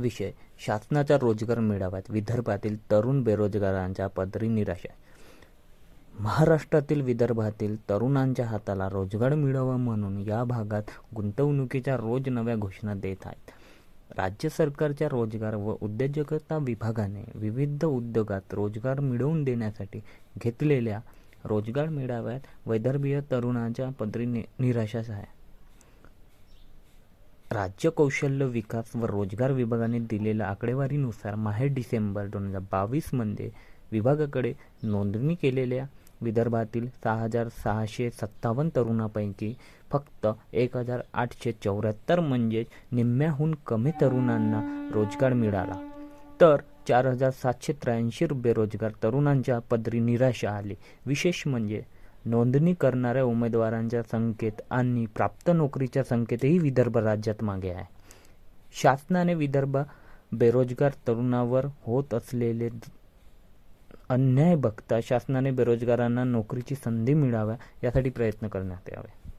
विषय शासनाचा रोजगार मेळाव्यात विदर्भातील तरुण बेरोजगारांच्या पदरी निराशा. महाराष्ट्रातील विदर्भातील तरुणांच्या हाताला रोजगार मिळावा म्हणून या भागात गुंतवणुकीच्या रोज नव्या घोषणा देत आहेत. राज्य सरकारच्या रोजगार व उद्योजकता विभागाने विविध उद्योगात रोजगार मिळवून देण्यासाठी घेतलेल्या रोजगार मेळाव्यात वैदर्भीय तरुणांच्या पदरी नि निराशाच आहे. राज्य कौशल्य विकास व रोजगार विभागाने दिलेल्या आकडेवारीनुसार माहे डिसेंबर दोन हजार बावीसमध्ये विभागाकडे नोंदणी केलेल्या विदर्भातील सहा हजार सहाशे सत्तावन्न तरुणांपैकी फक्त एक हजार आठशे चौऱ्याहत्तर म्हणजेच निम्म्याहून कमी तरुणांना रोजगार मिळाला. तर चार हजार सातशे त्र्याऐंशी बेरोजगार तरुणांच्या पदरी निराशा आली. विशेष म्हणजे नोंदणी करणाऱ्या उमेदवारांच्या संख्येत आणि प्राप्त नोकरीच्या संख्येतही विदर्भ राज्यात मागे आहे. शासनाने विदर्भ बेरोजगार तरुणावर होत असलेले अन्याय बघता शासनाने बेरोजगारांना नोकरीची संधी मिळाव्या यासाठी प्रयत्न करण्यात यावे.